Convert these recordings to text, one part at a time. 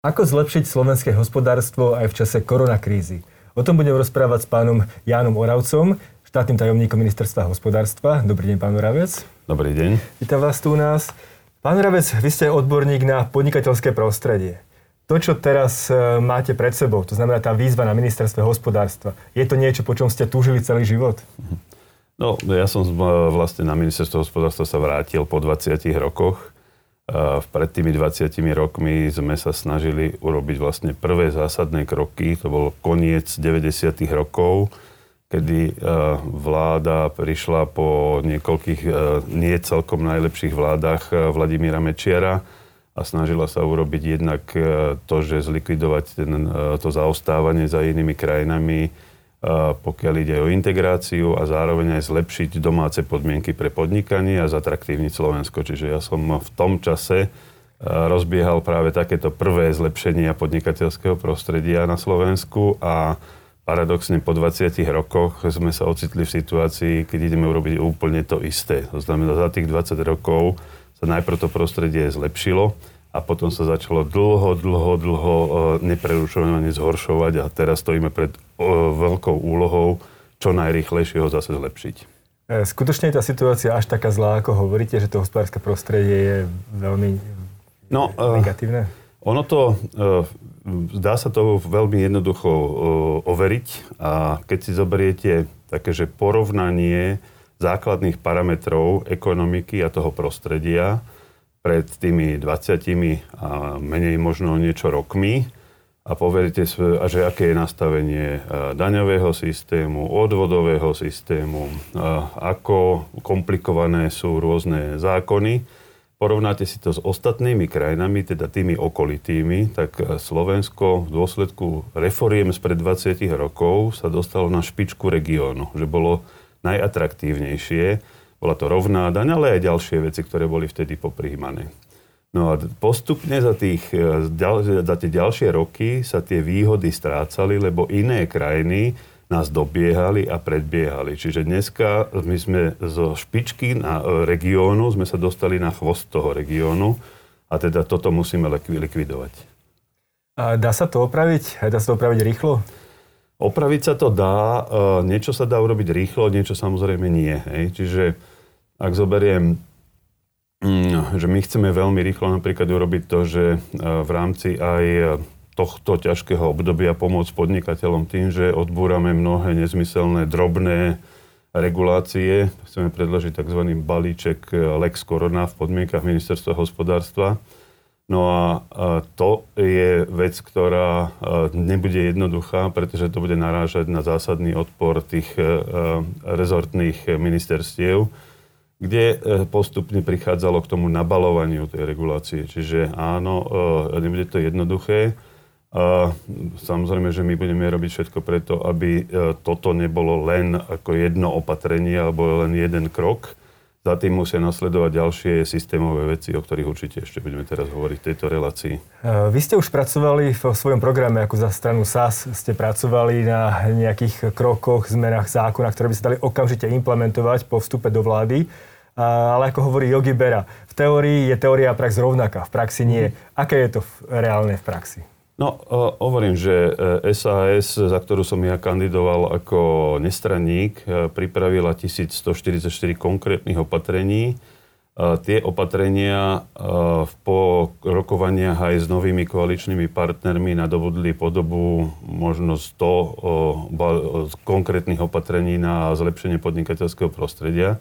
Ako zlepšiť slovenské hospodárstvo aj v čase koronakrízy? O tom budem rozprávať s pánom Jánom Oravcom, štátnym tajomníkom ministerstva hospodárstva. Dobrý deň, pán Oravec. Dobrý deň. Vítam vás tu u nás. Pán Oravec, vy ste odborník na podnikateľské prostredie. To, čo teraz e, máte pred sebou, to znamená tá výzva na ministerstve hospodárstva, je to niečo, po čom ste túžili celý život? No, ja som e, vlastne na ministerstvo hospodárstva sa vrátil po 20 rokoch pred tými 20 rokmi sme sa snažili urobiť vlastne prvé zásadné kroky. To bol koniec 90. rokov, kedy e, vláda prišla po niekoľkých e, nie celkom najlepších vládach Vladimíra Mečiara a snažila sa urobiť jednak to, že zlikvidovať ten, to zaostávanie za inými krajinami, pokiaľ ide o integráciu a zároveň aj zlepšiť domáce podmienky pre podnikanie a zatraktívniť Slovensko. Čiže ja som v tom čase rozbiehal práve takéto prvé zlepšenia podnikateľského prostredia na Slovensku a paradoxne po 20 rokoch sme sa ocitli v situácii, keď ideme urobiť úplne to isté. To znamená, za tých 20 rokov sa najprv to prostredie zlepšilo, a potom sa začalo dlho, dlho, dlho e, neprerušovane zhoršovať a teraz stojíme pred e, veľkou úlohou čo najrychlejšie ho zase zlepšiť. E, skutočne je tá situácia až taká zlá, ako hovoríte, že to hospodárske prostredie je veľmi no, negatívne? Ono to, zdá sa to veľmi jednoducho overiť a keď si zoberiete také, že porovnanie základných parametrov ekonomiky a toho prostredia, pred tými 20 a menej možno niečo rokmi a poveríte, že aké je nastavenie e, daňového systému, odvodového systému, e, ako komplikované sú rôzne zákony. Porovnáte si to s ostatnými krajinami, teda tými okolitými, tak e, Slovensko v dôsledku reforiem spred 20 rokov sa dostalo na špičku regiónu, že bolo najatraktívnejšie bola to rovná daň, ale aj ďalšie veci, ktoré boli vtedy poprijímané. No a postupne za, tých, e, za tie ďalšie roky sa tie výhody strácali, lebo iné krajiny nás dobiehali a predbiehali. Čiže dneska my sme zo špičky na e, regiónu, sme sa dostali na chvost toho regiónu a teda toto musíme likvidovať. A dá sa to opraviť? Dá sa to opraviť rýchlo? Opraviť sa to dá, e, niečo sa dá urobiť rýchlo, niečo samozrejme nie. Hej. Čiže ak zoberiem, mm, že my chceme veľmi rýchlo napríklad urobiť to, že e, v rámci aj tohto ťažkého obdobia pomôcť podnikateľom tým, že odbúrame mnohé nezmyselné, drobné regulácie. Chceme predložiť tzv. balíček e, Lex Corona v podmienkach ministerstva hospodárstva. No a to je vec, ktorá e, nebude jednoduchá, pretože to bude narážať na zásadný odpor tých rezortných ministerstiev kde e, postupne prichádzalo k tomu nabalovaniu tej regulácie. Čiže áno, e, nebude to jednoduché. A samozrejme, že my budeme robiť všetko preto, aby e, toto nebolo len ako jedno opatrenie alebo len jeden krok. Za tým musia nasledovať ďalšie systémové veci, o ktorých určite ešte budeme teraz hovoriť v tejto relácii. Vy ste už pracovali v svojom programe ako za stranu SAS, ste pracovali na nejakých krokoch, zmenách zákona, ktoré by sa dali okamžite implementovať po vstupe do vlády ale ako hovorí Yogi Bera, v teórii je teória a prax rovnaká, v praxi nie. Aké je to reálne v praxi? No, hovorím, že SAS, e, za ktorú som ja kandidoval ako nestranník, e, pripravila 1144 konkrétnych opatrení. Tie opatrenia e, po rokovaniach aj s novými koaličnými partnermi nadobudli podobu možno 100 konkrétnych opatrení na zlepšenie podnikateľského prostredia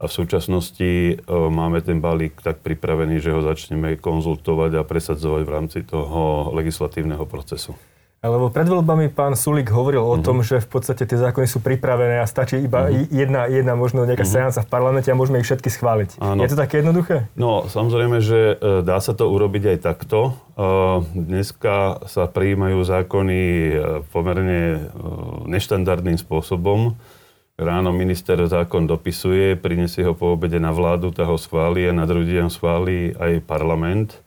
a v súčasnosti e, máme ten balík tak pripravený, že ho začneme konzultovať a presadzovať v rámci toho legislatívneho procesu. Lebo pred voľbami pán Sulik hovoril o uh-huh. tom, že v podstate tie zákony sú pripravené a stačí iba uh-huh. jedna, jedna možno nejaká uh-huh. seanca v parlamente a môžeme ich všetky schváliť. Áno. Je to také jednoduché? No, samozrejme, že e, dá sa to urobiť aj takto. E, dneska sa prijímajú zákony pomerne neštandardným spôsobom ráno minister zákon dopisuje, prinesie ho po obede na vládu, tá ho schváli a na druhý deň schváli aj parlament. E,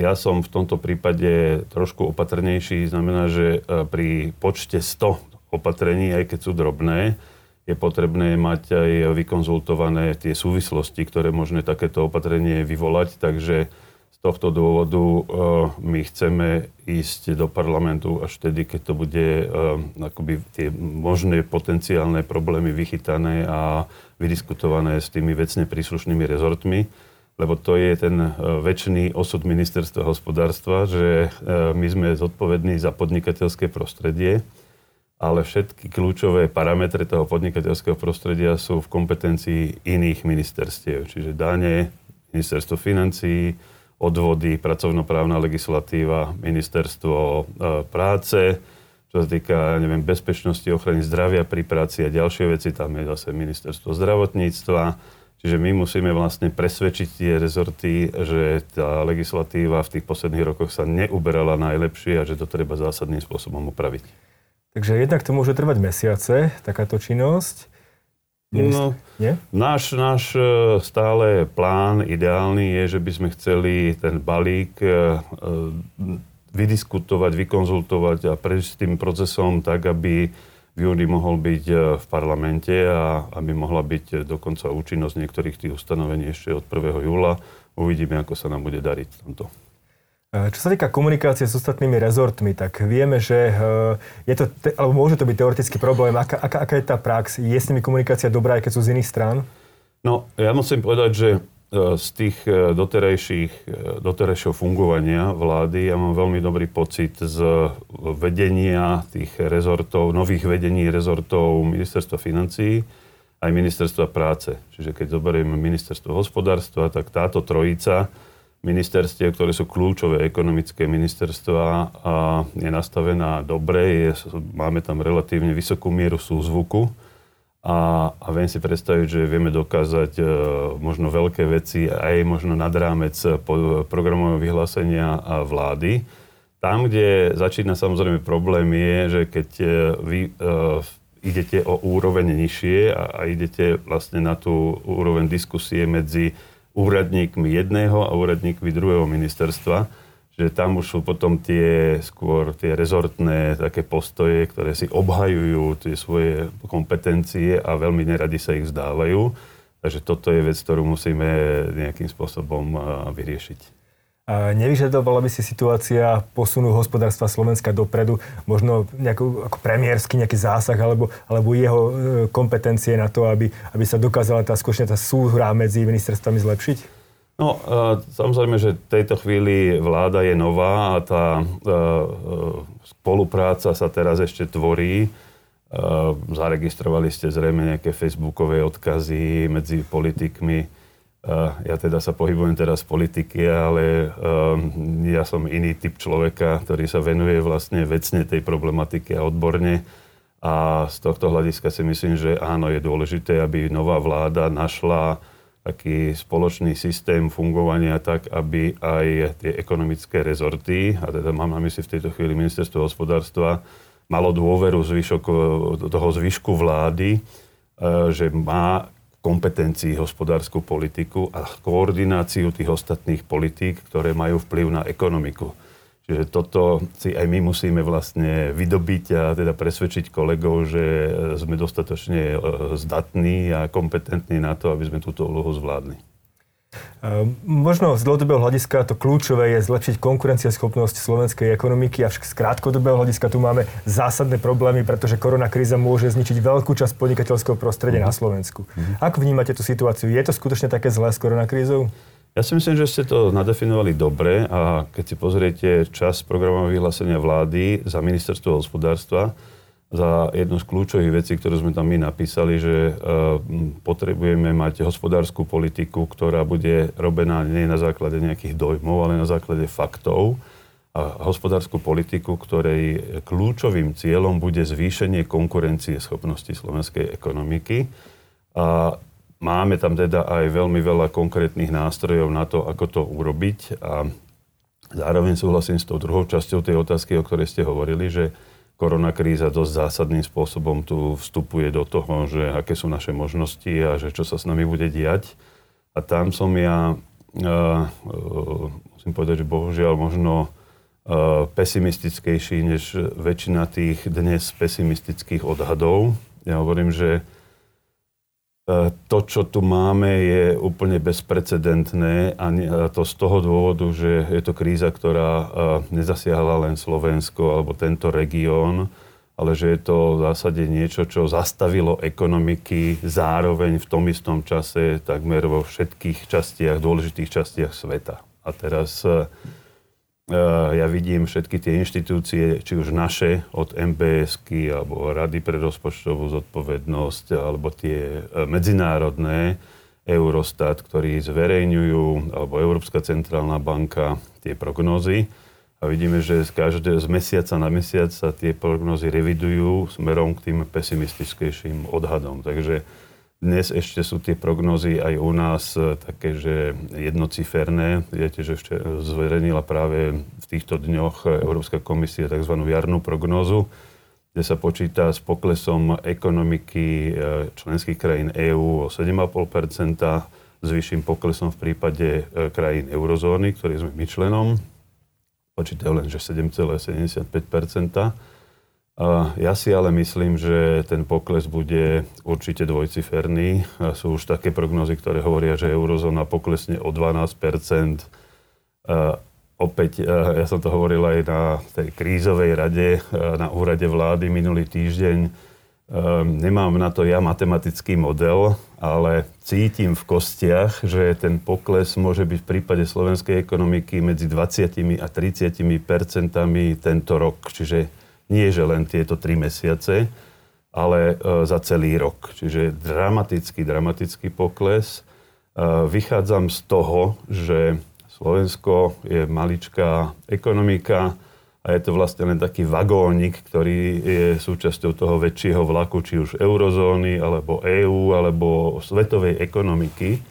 ja som v tomto prípade trošku opatrnejší, znamená, že e, pri počte 100 opatrení, aj keď sú drobné, je potrebné mať aj vykonzultované tie súvislosti, ktoré možné takéto opatrenie vyvolať, takže Z tohto dôvodu uh, my chceme ísť do parlamentu až vtedy, keď to bude uh, akoby tie možné potenciálne problémy vychytané a vydiskutované s tými vecne príslušnými rezortmi. Lebo to je ten e, väčší osud ministerstva hospodárstva, že e, my sme zodpovední za podnikateľské prostredie, ale všetky kľúčové parametre toho podnikateľského prostredia sú v kompetencii iných ministerstiev, čiže dane, ministerstvo financií, odvody, pracovnoprávna legislatíva, ministerstvo e, práce, čo sa týka neviem, bezpečnosti, ochrany zdravia pri práci a ďalšie veci, tam je zase ministerstvo zdravotníctva, Čiže my musíme vlastne presvedčiť tie rezorty, že tá legislatíva v tých posledných rokoch sa neuberala najlepšie a že to treba zásadným spôsobom upraviť. Takže jednak to môže trvať mesiace, takáto činnosť. No, Nie? Náš, náš e, stále plán ideálny je, že by sme chceli ten balík e, e, vydiskutovať, vykonzultovať a prejsť tým procesom tak, aby v júni mohol byť v parlamente a aby mohla byť dokonca účinnosť niektorých tých ustanovení ešte od 1. júla. Uvidíme, ako sa nám bude dariť. E, čo sa týka komunikácie s ostatnými rezortmi, tak vieme, že je to, alebo môže to byť teoretický problém. Aká, aká, aká je tá prax? Je s nimi komunikácia dobrá, aj keď sú z iných strán? No, ja musím povedať, že E, z tých doterajších, doterajšieho fungovania vlády ja mám veľmi dobrý pocit z vedenia tých rezortov, nových vedení rezortov ministerstva financií aj ministerstva práce. Čiže keď zoberieme ministerstvo hospodárstva, tak táto trojica ministerstiev, ktoré sú kľúčové ekonomické ministerstva a je nastavená dobre, je, máme tam relatívne vysokú mieru súzvuku a, a viem si predstaviť, že vieme dokázať e, možno veľké veci aj možno nad rámec programového vyhlásenia a vlády. Tam, kde začína samozrejme problém je, že keď e, vy e, idete o úroveň nižšie a, a idete vlastne na tú úroveň diskusie medzi úradníkmi jedného a úradníkmi druhého ministerstva, že tam už sú potom tie skôr tie rezortné také postoje, ktoré si obhajujú tie svoje kompetencie a veľmi neradi sa ich vzdávajú. Takže toto je vec, ktorú musíme nejakým spôsobom vyriešiť. Nevyžadovala by si situácia posunu hospodárstva Slovenska dopredu, možno nejakú, ako premiérsky nejaký zásah alebo, alebo jeho e, kompetencie na to, aby, aby sa dokázala tá skutočne tá súhra medzi ministerstvami zlepšiť? No, e, samozrejme, že v tejto chvíli vláda je nová a tá e, spolupráca sa teraz ešte tvorí. Zaregistrovali ste zrejme nejaké facebookové odkazy medzi politikmi. Ja teda sa pohybujem teraz v politike, ale ja som iný typ človeka, ktorý sa venuje vlastne vecne tej problematike a odborne. A z tohto hľadiska si myslím, že áno, je dôležité, aby nová vláda našla taký spoločný systém fungovania tak, aby aj tie ekonomické rezorty, a teda mám na mysli v tejto chvíli ministerstvo hospodárstva, malo dôveru zvyšok, toho zvyšku vlády, e, že má kompetencii hospodárskú politiku a koordináciu tých ostatných politík, ktoré majú vplyv na ekonomiku. Čiže toto si aj my musíme vlastne vydobiť a teda presvedčiť kolegov, že sme dostatočne e, zdatní a kompetentní na to, aby sme túto úlohu zvládli. Ehm, možno z dlhodobého hľadiska to kľúčové je zlepšiť konkurencieschopnosť slovenskej ekonomiky, avšak z krátkodobého hľadiska tu máme zásadné problémy, pretože korona kríza môže zničiť veľkú časť podnikateľského prostredia mm-hmm. na Slovensku. Mm-hmm. Ako vnímate tú situáciu? Je to skutočne také zlé s koronakrízou? Ja si myslím, že ste to nadefinovali dobre a keď si pozriete čas programového vyhlásenia vlády za ministerstvo hospodárstva, za jednu z kľúčových vecí, ktorú sme tam my napísali, že uh, potrebujeme mať hospodárskú politiku, ktorá bude robená nie na základe nejakých dojmov, ale na základe faktov a hospodárskú politiku, ktorej kľúčovým cieľom bude zvýšenie konkurencie schopnosti slovenskej ekonomiky. A Máme tam teda aj veľmi veľa konkrétnych nástrojov na to, ako to urobiť a zároveň súhlasím s tou druhou časťou tej otázky, o ktorej ste hovorili, že korona kríza dosť zásadným spôsobom tu vstupuje do toho, že aké sú naše možnosti a že čo sa s nami bude diať. A tam som ja, uh, musím povedať, že bohužiaľ možno uh, pesimistickejší než väčšina tých dnes pesimistických odhadov. Ja hovorím, že to, čo tu máme, je úplne bezprecedentné a to z toho dôvodu, že je to kríza, ktorá nezasiahla len Slovensko alebo tento región, ale že je to v zásade niečo, čo zastavilo ekonomiky zároveň v tom istom čase takmer vo všetkých častiach, dôležitých častiach sveta. A teraz uh, ja vidím všetky tie inštitúcie, či už naše, od MBSky, alebo Rady pre rozpočtovú zodpovednosť, alebo tie uh, medzinárodné, Eurostat, ktorí zverejňujú, alebo Európska centrálna banka, tie prognózy a vidíme, že z, každé, z mesiaca na mesiac sa tie prognozy revidujú smerom k tým pesimistickejším odhadom. Takže dnes ešte sú tie prognozy aj u nás e, také, že jednociferné. Viete, že ešte zverejnila práve v týchto dňoch Európska komisia tzv. jarnú prognózu, kde sa počíta s poklesom ekonomiky e, členských krajín EÚ o 7,5 s vyšším poklesom v prípade e, krajín eurozóny, ktorých sme my členom počítajú len, že 7,75 ja si ale myslím, že ten pokles bude určite dvojciferný. Sú už také prognozy, ktoré hovoria, že eurozóna poklesne o 12% Opäť, ja som to hovoril aj na tej krízovej rade, na úrade vlády minulý týždeň nemám na to ja matematický model, ale cítim v kostiach, že ten pokles môže byť v prípade slovenskej ekonomiky medzi 20 a 30 percentami tento rok. Čiže nie, že len tieto tri mesiace, ale uh, za celý rok. Čiže dramatický, dramatický pokles. Uh, vychádzam z toho, že Slovensko je maličká ekonomika, a je to vlastne len taký vagónik, ktorý je súčasťou toho väčšieho vlaku, či už eurozóny, alebo EÚ, alebo svetovej ekonomiky.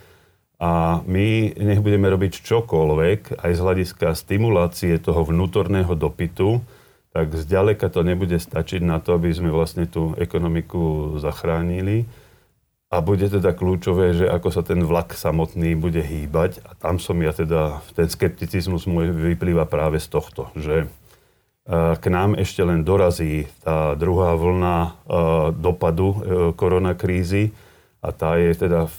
A my nech budeme robiť čokoľvek, aj z hľadiska stimulácie toho vnútorného dopytu, tak zďaleka to nebude stačiť na to, aby sme vlastne tú ekonomiku zachránili. A bude teda kľúčové, že ako sa ten vlak samotný bude hýbať. A tam som ja teda, ten skepticizmus môj vyplýva práve z tohto, že k nám ešte len dorazí tá druhá vlna e, dopadu e, koronakrízy a tá je teda e,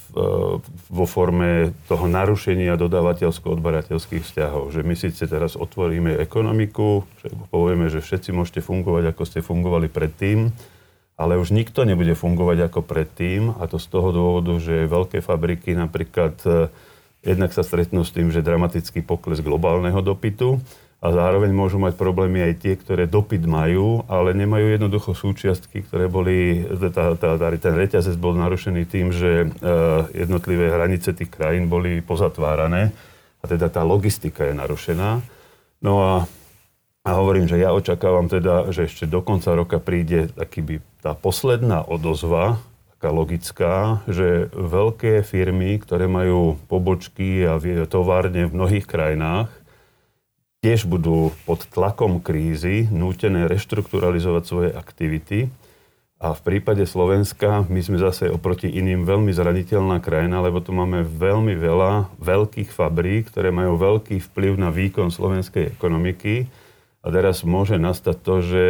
vo forme toho narušenia dodávateľsko-odberateľských vzťahov. Že my síce teraz otvoríme ekonomiku, že povieme, že všetci môžete fungovať, ako ste fungovali predtým, ale už nikto nebude fungovať ako predtým a to z toho dôvodu, že veľké fabriky napríklad jednak sa stretnú s tým, že dramatický pokles globálneho dopytu, a zároveň môžu mať problémy aj tie, ktoré dopyt majú, ale nemajú jednoducho súčiastky, ktoré boli, tá, tá, tá, ten reťazec bol narušený tým, že e, jednotlivé hranice tých krajín boli pozatvárané a teda tá logistika je narušená. No a, a hovorím, že ja očakávam teda, že ešte do konca roka príde taký by tá posledná odozva, taká logická, že veľké firmy, ktoré majú pobočky a továrne v mnohých krajinách, tiež budú pod tlakom krízy nútené reštrukturalizovať svoje aktivity. A v prípade Slovenska my sme zase oproti iným veľmi zraniteľná krajina, lebo tu máme veľmi veľa veľkých fabrík, ktoré majú veľký vplyv na výkon slovenskej ekonomiky. A teraz môže nastať to, že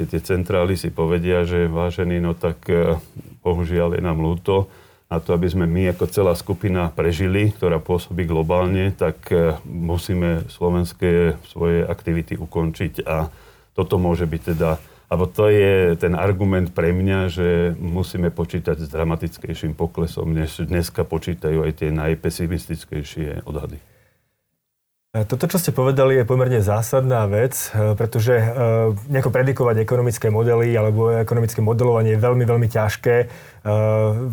tie, tie centrály si povedia, že vážený, no tak eh, bohužiaľ je nám ľúto, na to, aby sme my ako celá skupina prežili, ktorá pôsobí globálne, tak e, musíme slovenské svoje aktivity ukončiť. A toto môže byť teda, alebo to je ten argument pre mňa, že musíme počítať s dramatickejším poklesom, než dneska počítajú aj tie najpesimistickejšie odhady. E, toto, čo ste povedali, je pomerne zásadná vec, e, pretože e, nejako predikovať ekonomické modely alebo ekonomické modelovanie je veľmi, veľmi ťažké.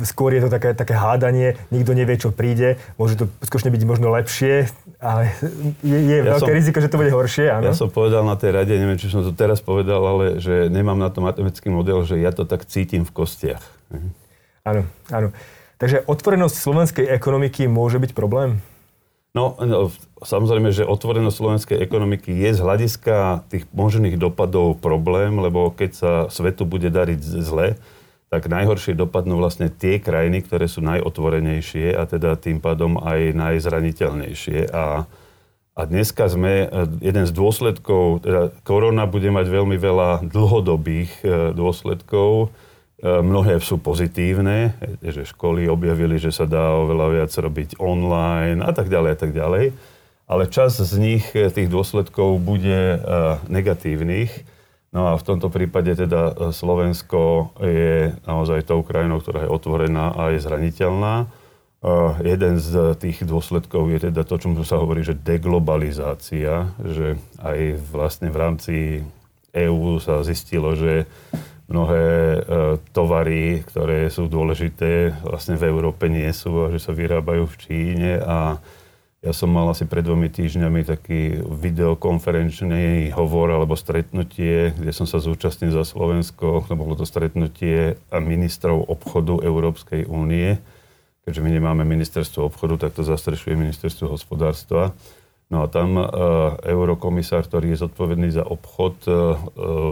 Skôr je to také, také hádanie, nikto nevie, čo príde. Môže to skutočne byť možno lepšie, ale je, je ja veľké som, riziko, že to bude horšie. Áno? Ja som povedal na tej rade, neviem, či som to teraz povedal, ale že nemám na to matematický model, že ja to tak cítim v kostiach. Áno, áno. Takže otvorenosť slovenskej ekonomiky môže byť problém? No, no, samozrejme, že otvorenosť slovenskej ekonomiky je z hľadiska tých možných dopadov problém, lebo keď sa svetu bude dariť zle, tak najhoršie dopadnú vlastne tie krajiny, ktoré sú najotvorenejšie a teda tým pádom aj najzraniteľnejšie. A, a dneska sme, jeden z dôsledkov, teda korona bude mať veľmi veľa dlhodobých e, dôsledkov, mnohé sú pozitívne, že školy objavili, že sa dá oveľa viac robiť online a tak ďalej a tak ďalej. Ale čas z nich, tých dôsledkov, bude negatívnych. No a v tomto prípade teda Slovensko je naozaj tou krajinou, ktorá je otvorená a je zraniteľná. Jeden z tých dôsledkov je teda to, čo sa hovorí, že deglobalizácia, že aj vlastne v rámci EÚ sa zistilo, že mnohé e, tovary, ktoré sú dôležité, vlastne v Európe nie sú a že sa vyrábajú v Číne a ja som mal asi pred dvomi týždňami taký videokonferenčný hovor alebo stretnutie, kde som sa zúčastnil za Slovensko. To bolo to stretnutie ministrov obchodu Európskej únie keďže my nemáme ministerstvo obchodu, tak to zastrešuje ministerstvo hospodárstva. No a tam uh, eurokomisár, ktorý je zodpovedný za obchod, uh,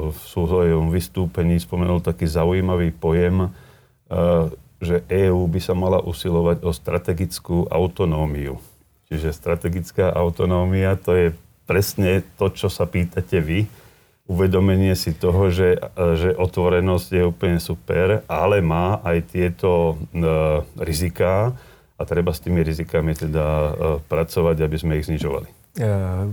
v svojom vystúpení spomenul taký zaujímavý pojem, uh, že EÚ by sa mala usilovať o strategickú autonómiu. Čiže strategická autonómia to je presne to, čo sa pýtate vy uvedomenie si toho, že, že otvorenosť je úplne super, ale má aj tieto uh, riziká a treba s tými rizikami teda uh, pracovať, aby sme ich znižovali. Uh,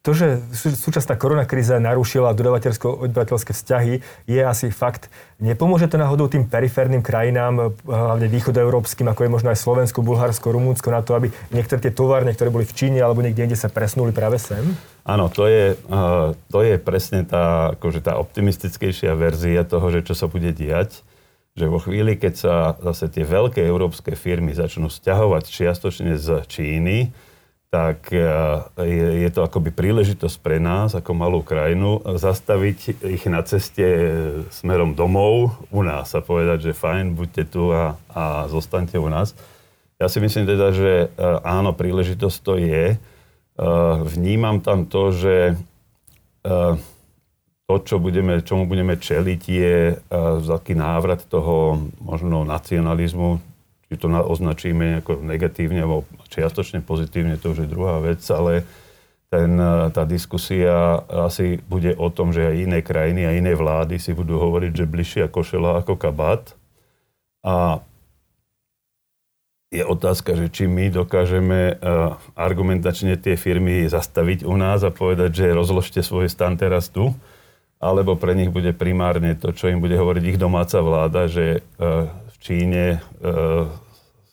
to, že súčasná koronakríza narušila dodavateľsko-odberateľské vzťahy, je asi fakt. Nepomôže to náhodou tým periférnym krajinám, hlavne východoeurópskym, ako je možno aj Slovensko, Bulharsko, Rumúnsko, na to, aby niektoré tie továrne, ktoré boli v Číne alebo niekde inde sa presnuli práve sem? Áno, to je, to je presne tá, akože tá optimistickejšia verzia toho, že čo sa bude diať že vo chvíli, keď sa zase tie veľké európske firmy začnú stiahovať čiastočne z Číny, tak e, je, je to akoby príležitosť pre nás, ako malú krajinu, zastaviť ich na ceste smerom domov u nás a povedať, že fajn, buďte tu a, a zostaňte u nás. Ja si myslím teda, že e, áno, príležitosť to je. E, vnímam tam to, že to, čo budeme, čomu budeme čeliť, je taký návrat toho možno nacionalizmu, či to označíme ako negatívne alebo čiastočne pozitívne, to už je druhá vec, ale ten, tá diskusia asi bude o tom, že aj iné krajiny a iné vlády si budú hovoriť, že bližšia košela ako kabát. A je otázka, že či my dokážeme argumentačne tie firmy zastaviť u nás a povedať, že rozložte svoj stan teraz tu, alebo pre nich bude primárne to, čo im bude hovoriť ich domáca vláda, že Číne e,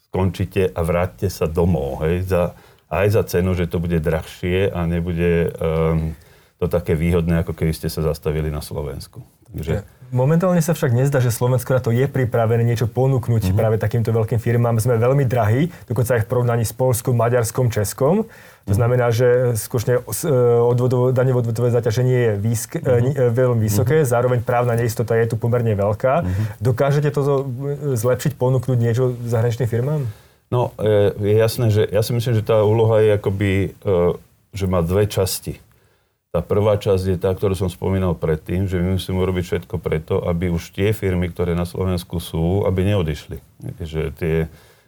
skončíte a vráťte sa domov. Hej, za, aj za cenu, že to bude drahšie a nebude um, to také výhodné, ako keby ste sa zastavili na Slovensku. Takže... Momentálne sa však nezdá, že Slovensko na to je pripravené niečo ponúknuť mm-hmm. práve takýmto veľkým firmám. Sme veľmi drahí, dokonca aj v porovnaní s Polskom, Maďarskom, Českom. To znamená, že skutočne e, odvodov, daňové odvodové zaťaženie je výsk, uh-huh. veľmi vysoké, uh-huh. zároveň právna neistota je tu pomerne veľká. Uh-huh. Dokážete to zlepšiť, ponúknuť niečo zahraničným firmám? No, je jasné, že ja si myslím, že tá úloha je akoby, že má dve časti. Tá prvá časť je tá, ktorú som spomínal predtým, že my musíme urobiť všetko preto, aby už tie firmy, ktoré na Slovensku sú, aby neodišli. Že tie,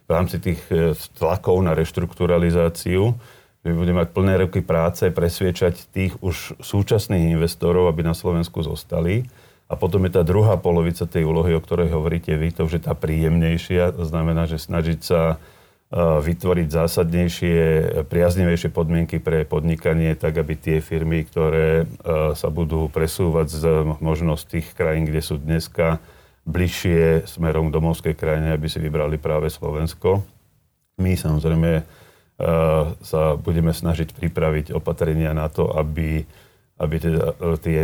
v rámci tých tlakov na reštrukturalizáciu, my budeme mať plné roky práce presviečať tých už súčasných investorov, aby na Slovensku zostali. A potom je tá druhá polovica tej úlohy, o ktorej hovoríte vy, to už tá príjemnejšia. To znamená, že snažiť sa e, vytvoriť zásadnejšie, priaznivejšie podmienky pre podnikanie, tak aby tie firmy, ktoré e, sa budú presúvať z možnosť tých krajín, kde sú dneska bližšie smerom k domovskej krajine, aby si vybrali práve Slovensko. My samozrejme sa budeme snažiť pripraviť opatrenia na to, aby, aby teda eh, tie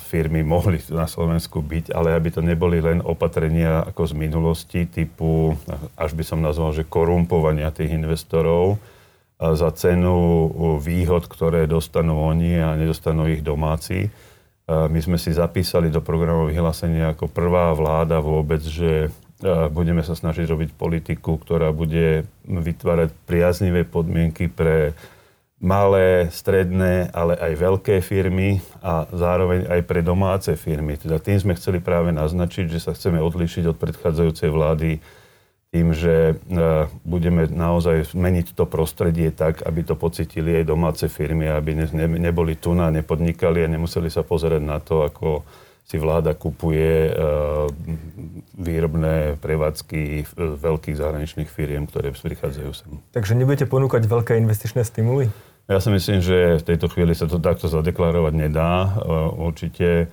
firmy mohli na Slovensku byť, ale aby to neboli len opatrenia ako z minulosti, typu, až by som nazval, že korumpovania tých investorov za cenu výhod, ktoré dostanú oni a nedostanú ich domáci. Eh, my sme si zapísali do programového vyhlásenia ako prvá vláda vôbec, že budeme sa snažiť robiť politiku, ktorá bude vytvárať priaznivé podmienky pre malé, stredné, ale aj veľké firmy a zároveň aj pre domáce firmy. Teda tým sme chceli práve naznačiť, že sa chceme odlíšiť od predchádzajúcej vlády tým, že e, budeme naozaj zmeniť to prostredie tak, aby to pocitili aj domáce firmy, aby neboli tu na, nepodnikali a nemuseli sa pozerať na to, ako si vláda kupuje výrobné prevádzky veľkých zahraničných firiem, ktoré prichádzajú sem. Takže nebudete ponúkať veľké investičné stimuly? Ja si myslím, že v tejto chvíli sa to takto zadeklarovať nedá. Určite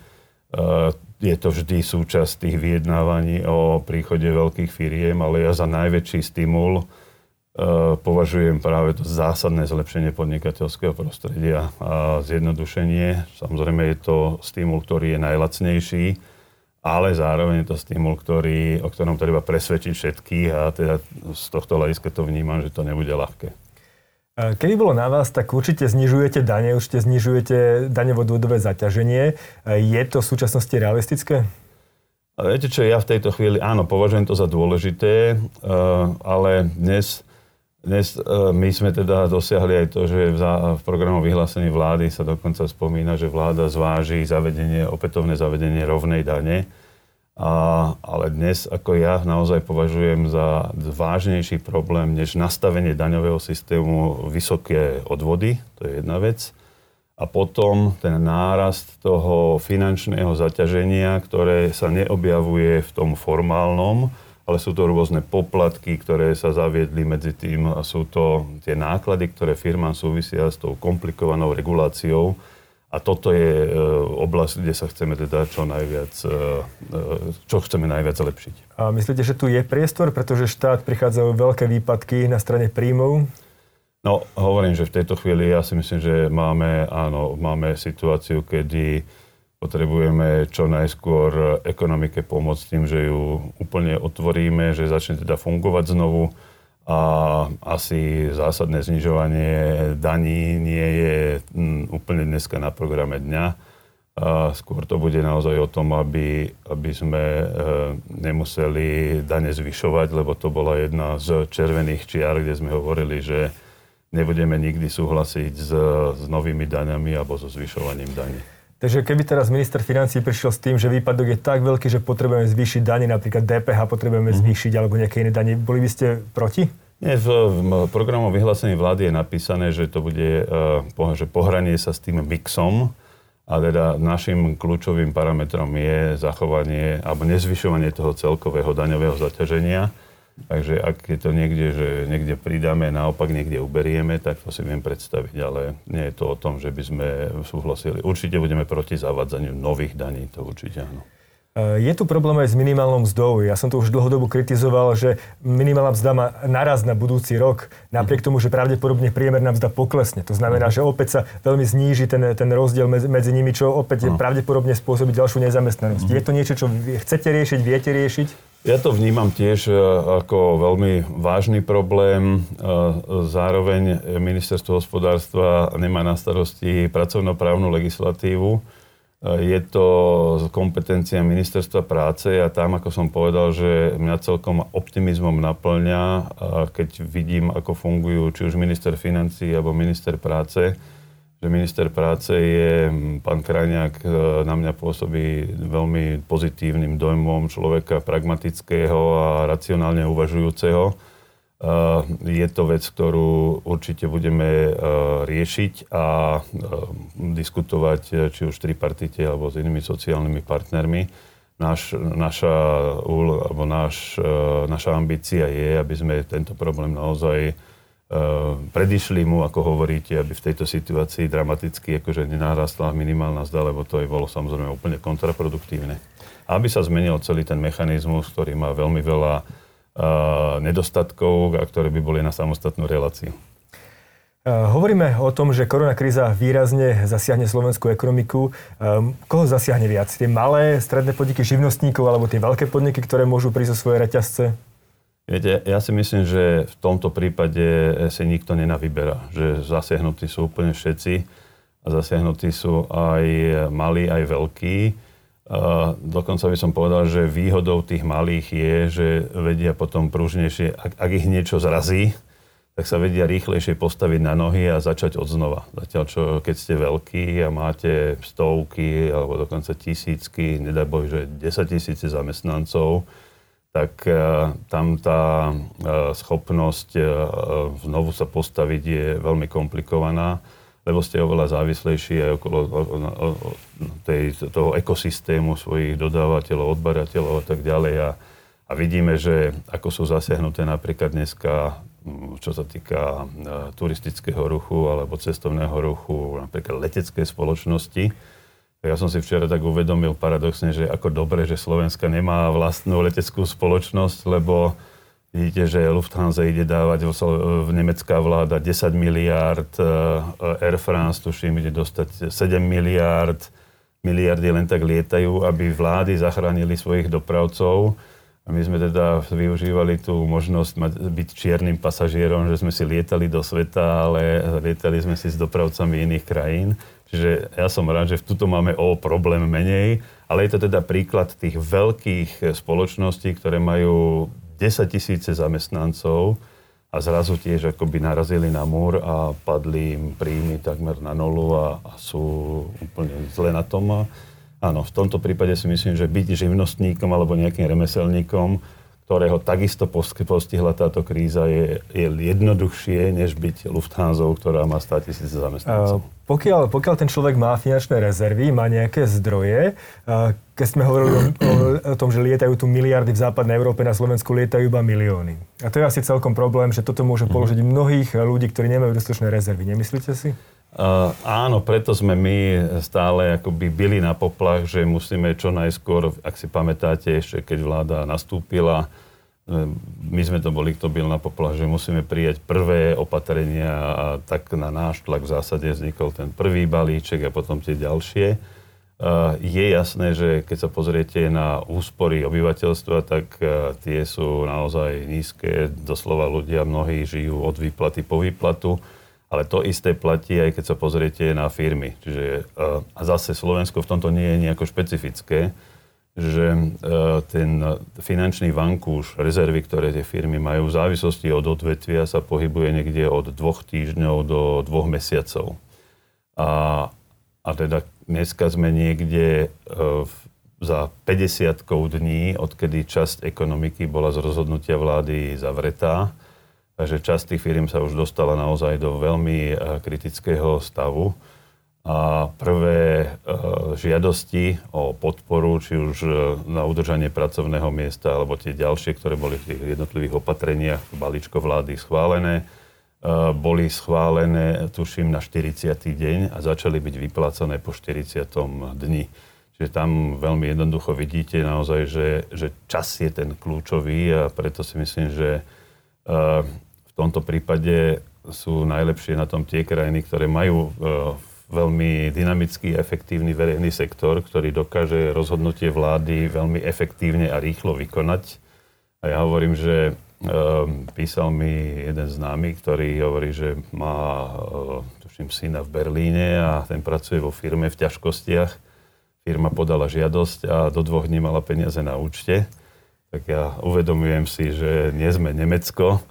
je to vždy súčasť tých vyjednávaní o príchode veľkých firiem, ale ja za najväčší stimul považujem práve to zásadné zlepšenie podnikateľského prostredia a zjednodušenie. Samozrejme je to stimul, ktorý je najlacnejší, ale zároveň je to stimul, ktorý, o ktorom treba presvedčiť všetkých a teda z tohto hľadiska to vnímam, že to nebude ľahké. Keby bolo na vás, tak určite znižujete dane, určite znižujete daňovo-dôvodové zaťaženie. Je to v súčasnosti realistické? Viete čo, ja v tejto chvíli, áno, považujem to za dôležité, eh, ale dnes, dnes eh, my sme teda dosiahli aj to, že v programu vyhlásení vlády sa dokonca spomína, že vláda zváži zavedenie, opätovné zavedenie rovnej dane a, ale dnes ako ja naozaj považujem za vážnejší problém, než nastavenie daňového systému vysoké odvody, to je jedna vec. A potom ten nárast toho finančného zaťaženia, ktoré sa neobjavuje v tom formálnom, ale sú to rôzne poplatky, ktoré sa zaviedli medzi tým a sú to tie náklady, ktoré firmám súvisia s tou komplikovanou reguláciou, a toto je e, oblasť, kde sa chceme teda čo najviac, e, e, čo chceme najviac zlepšiť. A myslíte, že tu je priestor, pretože štát prichádzajú veľké výpadky na strane príjmov? No, hovorím, že v tejto chvíli ja si myslím, že máme, áno, máme situáciu, kedy potrebujeme čo najskôr ekonomike pomôcť tým, že ju úplne otvoríme, že začne teda fungovať znovu a asi zásadné znižovanie daní nie je mm, úplne dneska na programe dňa. A skôr to bude naozaj o tom, aby, aby sme e, nemuseli dane zvyšovať, lebo to bola jedna z červených čiar, kde sme hovorili, že nebudeme nikdy súhlasiť s, s novými daňami alebo so zvyšovaním daní. Takže keby teraz minister financí prišiel s tým, že výpadok je tak veľký, že potrebujeme zvýšiť dane, napríklad DPH potrebujeme mm-hmm. zvýšiť alebo nejaké iné dane, boli by ste proti? Nie, v, v programu vyhlásení vlády je napísané, že to bude, uh, že pohranie sa s tým mixom a teda našim kľúčovým parametrom je zachovanie alebo nezvyšovanie toho celkového daňového zaťaženia. Takže ak je to niekde, že niekde pridáme, naopak niekde uberieme, tak to si viem predstaviť, ale nie je to o tom, že by sme súhlasili. Určite budeme proti zavádzaniu nových daní, to určite áno. E, je tu problém aj s minimálnou mzdou. Ja som to už dlhodobo kritizoval, že minimálna mzda má naraz na budúci rok, napriek tomu, že pravdepodobne priemerná mzda poklesne. To znamená, že opäť sa veľmi zníži ten, ten rozdiel medzi, medzi nimi, čo opäť no. pravdepodobne spôsobí ďalšiu nezamestnanosť. Je to niečo, čo chcete riešiť, viete riešiť? Ja to vnímam tiež e, ako veľmi vážny problém. E, zároveň ministerstvo hospodárstva nemá na starosti pracovnoprávnu legislatívu. E, je to kompetencia ministerstva práce a tam, ako som povedal, že mňa celkom optimizmom naplňa, keď vidím, ako fungujú či už minister financí alebo minister práce, že minister práce je, pán Krajňák e, na mňa pôsobí veľmi pozitívnym dojmom človeka pragmatického a racionálne uvažujúceho. E, je to vec, ktorú určite budeme e, riešiť a diskutovať či už tripartite alebo s inými sociálnymi partnermi. Naš, naša, alebo naš, naša ambícia je, aby sme tento problém naozaj predišli mu, ako hovoríte, aby v tejto situácii dramaticky akože nenarastla minimálna zda, lebo to je bolo samozrejme úplne kontraproduktívne. Aby sa zmenil celý ten mechanizmus, ktorý má veľmi veľa uh, nedostatkov a ktoré by boli na samostatnú reláciu. Eh, hovoríme o tom, že koronakríza výrazne zasiahne slovenskú ekonomiku. Koho zasiahne viac? Tie malé, stredné podniky živnostníkov alebo tie veľké podniky, ktoré môžu prísť o svoje reťazce? Viete, ja si myslím, že v tomto prípade si nikto nenavyberá, že zasiahnutí sú úplne všetci a zasiahnutí sú aj malí, aj veľkí. A dokonca by som povedal, že výhodou tých malých je, že vedia potom pružnejšie, ak, ak ich niečo zrazí, tak sa vedia rýchlejšie postaviť na nohy a začať od znova. Zatiaľ, čo keď ste veľkí a máte stovky alebo dokonca tisícky, nedaj boj, že 10 tisíce zamestnancov, tak e, tam tá e, schopnosť e, znovu sa postaviť je veľmi komplikovaná. lebo ste oveľa závislejší aj okolo tej, toho ekosystému svojich dodávateľov, odberateľov a tak ďalej. A, a vidíme, že ako sú zasiahnuté napríklad dneska, čo sa týka turistického ruchu alebo cestovného ruchu, napríklad letecké spoločnosti. Ja som si včera tak uvedomil paradoxne, že ako dobre, že Slovenska nemá vlastnú leteckú spoločnosť, lebo Vidíte, že Lufthansa ide dávať, v nemecká vláda 10 miliárd, e, Air France, tuším, ide dostať 7 miliárd, miliardy len tak lietajú, aby vlády zachránili svojich dopravcov. A my sme teda využívali tú možnosť byť čiernym pasažierom, že sme si lietali do sveta, ale lietali sme si s dopravcami iných krajín. Čiže ja som rád, že v tuto máme o problém menej, ale je to teda príklad tých veľkých spoločností, ktoré majú 10 tisíce zamestnancov a zrazu tiež akoby narazili na múr a padli im príjmy takmer na nulu a, a sú úplne zle na tom. Áno, v tomto prípade si myslím, že byť živnostníkom alebo nejakým remeselníkom ktorého takisto postihla táto kríza, je, je jednoduchšie, než byť Lufthansa, ktorá má 100 tisíc zamestnancov. Uh, pokiaľ, pokiaľ ten človek má finančné rezervy, má nejaké zdroje, uh, keď sme hovorili o, o, tom, že lietajú tu miliardy v západnej Európe, na Slovensku lietajú iba milióny. A to je asi celkom problém, že toto môže mhm. položiť mnohých ľudí, ktorí nemajú dostatočné rezervy. Nemyslíte si? Uh, áno, preto sme my stále akoby byli na poplach, že musíme čo najskôr, ak si pamätáte, ešte keď vláda nastúpila, my sme to boli, kto byl na poplach, že musíme prijať prvé opatrenia a tak na náš tlak v zásade vznikol ten prvý balíček a potom tie ďalšie. Je jasné, že keď sa pozriete na úspory obyvateľstva, tak tie sú naozaj nízke. Doslova ľudia mnohí žijú od výplaty po výplatu. Ale to isté platí aj keď sa pozriete na firmy. Čiže, a zase Slovensko v tomto nie je nejako špecifické že e, ten finančný vankúš, rezervy, ktoré tie firmy majú v závislosti od odvetvia sa pohybuje niekde od dvoch týždňov do dvoch mesiacov. A, a teda dneska sme niekde e, za 50 dní, odkedy časť ekonomiky bola z rozhodnutia vlády zavretá. Takže časť tých firm sa už dostala naozaj do veľmi e, kritického stavu a prvé e, žiadosti o podporu, či už e, na udržanie pracovného miesta, alebo tie ďalšie, ktoré boli v tých jednotlivých opatreniach balíčko vlády schválené, boli schválené, tuším, na 40. deň a začali byť vyplácané po 40. dni. Čiže tam veľmi jednoducho vidíte naozaj, že, že čas je ten kľúčový a preto si myslím, že v tomto prípade sú najlepšie na tom tie krajiny, ktoré majú veľmi dynamický, efektívny verejný sektor, ktorý dokáže rozhodnutie vlády veľmi efektívne a rýchlo vykonať. A ja hovorím, že e, písal mi jeden známy, ktorý hovorí, že má, e, tuším, syna v Berlíne a ten pracuje vo firme v ťažkostiach. Firma podala žiadosť a do dvoch dní mala peniaze na účte. Tak ja uvedomujem si, že nie sme Nemecko,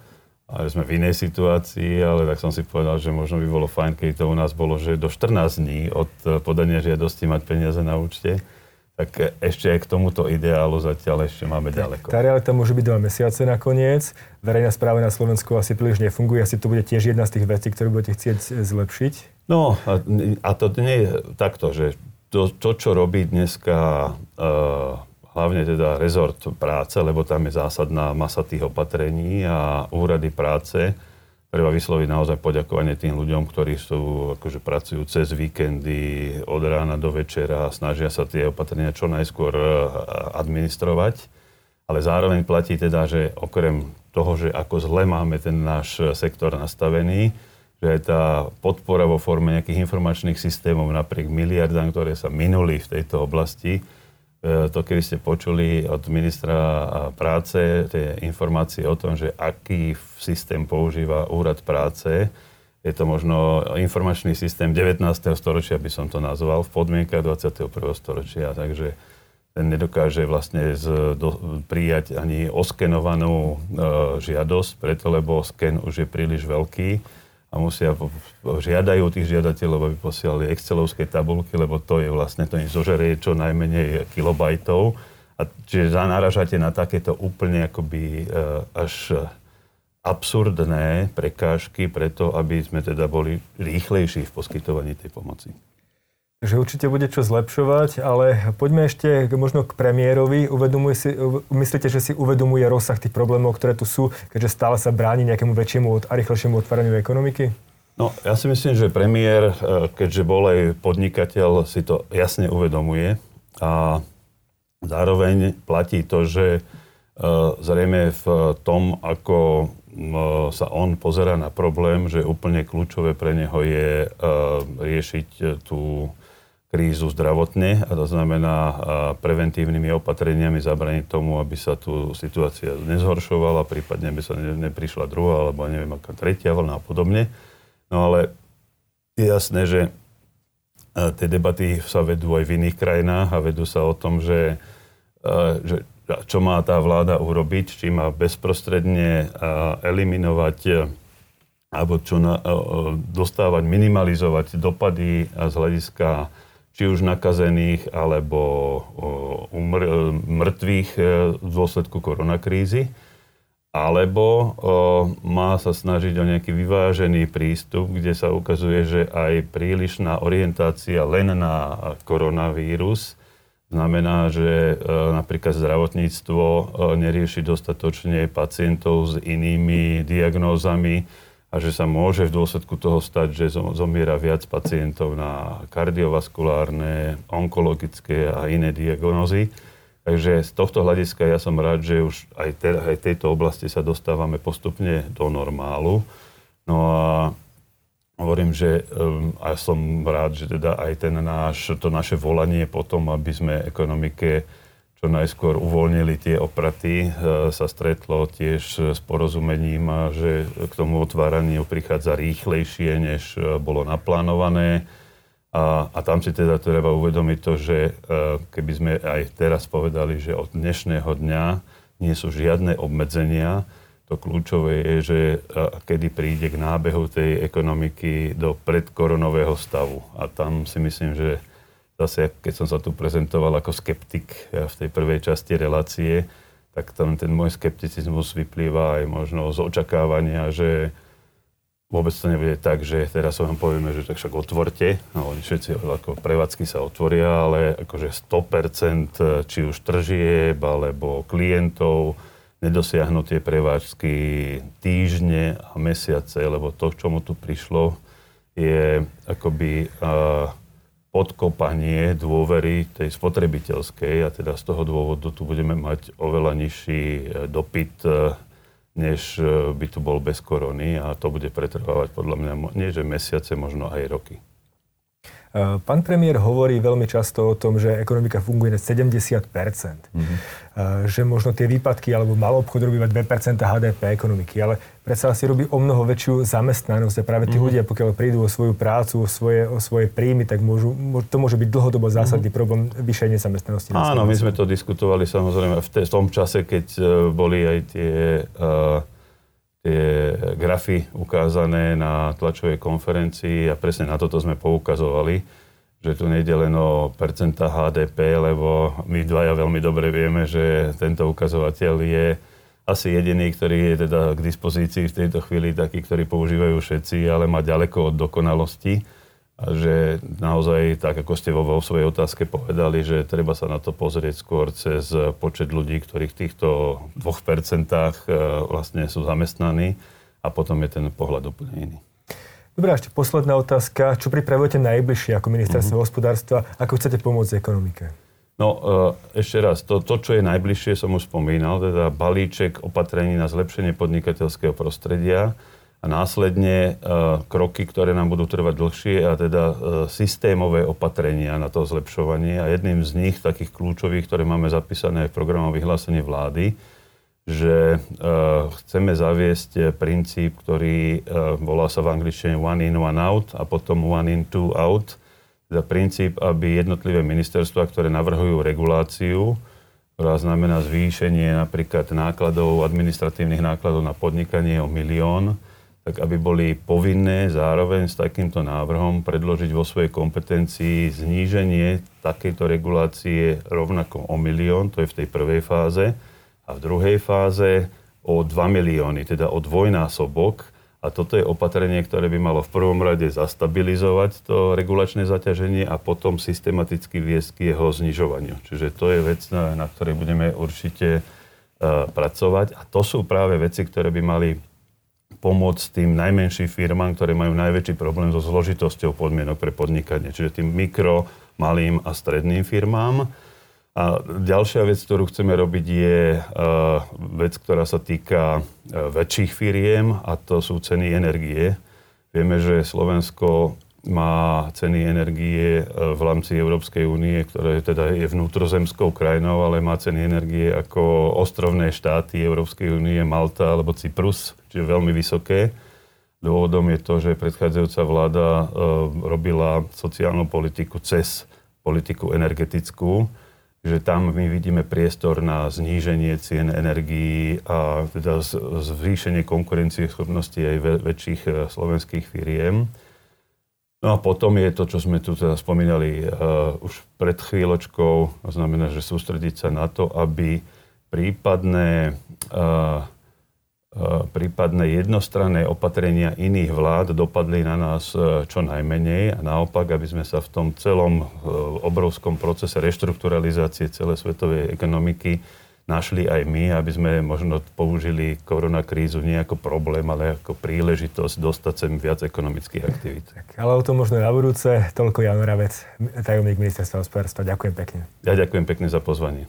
ale sme v inej situácii, ale tak som si povedal, že možno by bolo fajn, keď to u nás bolo, že do 14 dní od eh, podania žiadosti mať peniaze na účte. Tak eh, ešte aj k tomuto ideálu zatiaľ ešte máme ďaleko. Tá realita môže byť dva mesiace nakoniec. Verejná správa na Slovensku asi príliš nefunguje. Asi to bude tiež jedna z tých vecí, ktoré budete chcieť zlepšiť. No a, a to nie je takto, že to, to čo robí dneska uh, hlavne teda rezort práce, lebo tam je zásadná masa tých opatrení a úrady práce. Treba vysloviť naozaj poďakovanie tým ľuďom, ktorí sú, akože pracujú cez víkendy, od rána do večera a snažia sa tie opatrenia čo najskôr e, administrovať. Ale zároveň platí teda, že okrem toho, že ako zle máme ten náš sektor nastavený, že aj tá podpora vo forme nejakých informačných systémov napriek miliardám, ktoré sa minuli v tejto oblasti, to, keby ste počuli od ministra práce tie informácie o tom, že aký systém používa úrad práce, je to možno informačný systém 19. storočia, by som to nazval, v podmienkach 21. storočia, takže ten nedokáže vlastne z, do, prijať ani oskenovanú e, žiadosť, preto lebo sken už je príliš veľký a musia, žiadajú tých žiadateľov, aby posielali excelovské tabulky, lebo to je vlastne, to im zožerie čo najmenej kilobajtov. A čiže narážate na takéto úplne akoby e, až absurdné prekážky preto, aby sme teda boli rýchlejší v poskytovaní tej pomoci. Takže určite bude čo zlepšovať, ale poďme ešte možno k premiérovi. Uvedomuje si, myslíte, že si uvedomuje rozsah tých problémov, ktoré tu sú, keďže stále sa bráni nejakému väčšiemu a rýchlejšiemu otváraniu ekonomiky? No, ja si myslím, že premiér, e, keďže bol aj podnikateľ, si to jasne uvedomuje a zároveň platí to, že e, zrejme v tom, ako sa on pozera na problém, že úplne kľúčové pre neho je e, riešiť tú krízu zdravotne a to znamená preventívnymi opatreniami zabraniť tomu, aby sa tu situácia nezhoršovala, prípadne by sa neprišla druhá alebo neviem aká tretia vlna a podobne. No ale je jasné, že tie debaty sa vedú aj v iných krajinách a vedú sa o tom, že, že čo má tá vláda urobiť, či má bezprostredne eliminovať alebo čo na, dostávať, minimalizovať dopady z hľadiska či už nakazených alebo umr- mŕtvych e, v dôsledku koronakrízy, alebo má sa snažiť o nejaký vyvážený prístup, kde sa ukazuje, že aj prílišná orientácia len na koronavírus znamená, že e, napríklad zdravotníctvo e, nerieši dostatočne pacientov s inými diagnózami, a že sa môže v dôsledku toho stať, že zomiera viac pacientov na kardiovaskulárne, onkologické a iné diagnózy. Takže z tohto hľadiska ja som rád, že už aj, te, aj tejto oblasti sa dostávame postupne do normálu. No a hovorím, že um, a som rád, že teda aj ten náš, to naše volanie potom, aby sme ekonomike čo najskôr uvoľnili tie opraty, e, sa stretlo tiež s porozumením že k tomu otváraniu prichádza rýchlejšie, než e, bolo naplánované. A, a tam si teda treba uvedomiť to, že e, keby sme aj teraz povedali, že od dnešného dňa nie sú žiadne obmedzenia, to kľúčové je, že kedy príde k nábehu tej ekonomiky do predkoronového stavu. A tam si myslím, že zase, keď som sa tu prezentoval ako skeptik v tej prvej časti relácie, tak tam ten môj skepticizmus vyplýva aj možno z očakávania, že vôbec to nebude tak, že teraz vám povieme, že tak však otvorte. No, oni všetci ako prevádzky sa otvoria, ale akože 100% či už tržieb alebo klientov nedosiahnu tie prevádzky týždne a mesiace, lebo to, k čomu tu prišlo, je akoby uh, podkopanie dôvery tej spotrebiteľskej a teda z toho dôvodu tu budeme mať oveľa nižší e, dopyt, e, než e, by tu bol bez korony a to bude pretrvávať podľa mňa nie že mesiace, možno aj roky. Pán premiér hovorí veľmi často o tom, že ekonomika funguje na 70 mm-hmm. Že možno tie výpadky alebo malo obchod robí 2 HDP ekonomiky, ale predsa si robí o mnoho väčšiu zamestnanosť a práve tí mm-hmm. ľudia, pokiaľ prídu o svoju prácu, o svoje, o svoje príjmy, tak môžu, to môže byť dlhodobo zásadný mm-hmm. problém vyššej nezamestnanosti. Áno, my sme to diskutovali samozrejme v, v tom čase, keď e, boli aj tie uh, tie grafy ukázané na tlačovej konferencii a presne na toto sme poukazovali, že tu nejde len o percenta HDP, lebo my dvaja veľmi dobre vieme, že tento ukazovateľ je asi jediný, ktorý je teda k dispozícii v tejto chvíli, taký, ktorý používajú všetci, ale má ďaleko od dokonalosti a že naozaj, tak ako ste vo, vo svojej otázke povedali, že treba sa na to pozrieť skôr cez počet ľudí, ktorí v týchto 2% e, vlastne sú zamestnaní a potom je ten pohľad úplne iný. Dobre, ešte posledná otázka. Čo pripravujete najbližšie ako ministerstvo mm-hmm. hospodárstva? Ako chcete pomôcť ekonomike? No, e, ešte raz, to, to, čo je najbližšie, som už spomínal, teda balíček opatrení na zlepšenie podnikateľského prostredia, a následne e, kroky, ktoré nám budú trvať dlhšie a teda e, systémové opatrenia na to zlepšovanie. A jedným z nich, takých kľúčových, ktoré máme zapísané v programom vyhlásenie vlády, že e, chceme zaviesť princíp, ktorý volá sa v angličtine one in, one out a potom one in, two out. Teda princíp, aby jednotlivé ministerstva, ktoré navrhujú reguláciu, ktorá znamená zvýšenie napríklad nákladov, administratívnych nákladov na podnikanie o milión, tak aby boli povinné zároveň s takýmto návrhom predložiť vo svojej kompetencii zníženie takejto regulácie rovnako o milión, to je v tej prvej fáze, a v druhej fáze o 2 milióny, teda o dvojnásobok. A toto je opatrenie, ktoré by malo v prvom rade zastabilizovať to regulačné zaťaženie a potom systematicky viesť k jeho znižovaniu. Čiže to je vec, na, ktorej budeme určite uh, pracovať. A to sú práve veci, ktoré by mali pomôcť tým najmenším firmám, ktoré majú najväčší problém so zložitosťou podmienok pre podnikanie. Čiže tým mikro, malým a stredným firmám. A ďalšia vec, ktorú chceme robiť, je uh, vec, ktorá sa týka uh, väčších firiem a to sú ceny energie. Vieme, že Slovensko má ceny energie uh, v rámci Európskej únie, ktoré teda je vnútrozemskou krajinou, ale má ceny energie ako ostrovné štáty Európskej únie, Malta alebo Cyprus, čiže veľmi vysoké. Dôvodom je to, že predchádzajúca vláda robila sociálnu politiku cez politiku energetickú že tam my vidíme priestor na zníženie cien energií a teda zvýšenie konkurencie schopnosti aj väčších e, slovenských firiem. No a potom je to, čo sme tu teda spomínali uh, už pred chvíľočkou, to znamená, že sústrediť sa na to, aby prípadné uh, E, prípadné jednostranné opatrenia iných vlád dopadli na nás e, čo najmenej. A naopak, aby sme sa v tom celom e, obrovskom procese reštrukturalizácie celej svetovej ekonomiky našli aj my, aby sme možno použili koronakrízu nie ako problém, ale ako príležitosť dostať sem viac ekonomických aktivít. Tak, ale o tom možno na budúce. Toľko Jan Ravec, tajomník ministerstva hospodárstva. Ďakujem pekne. Ja ďakujem pekne za pozvanie.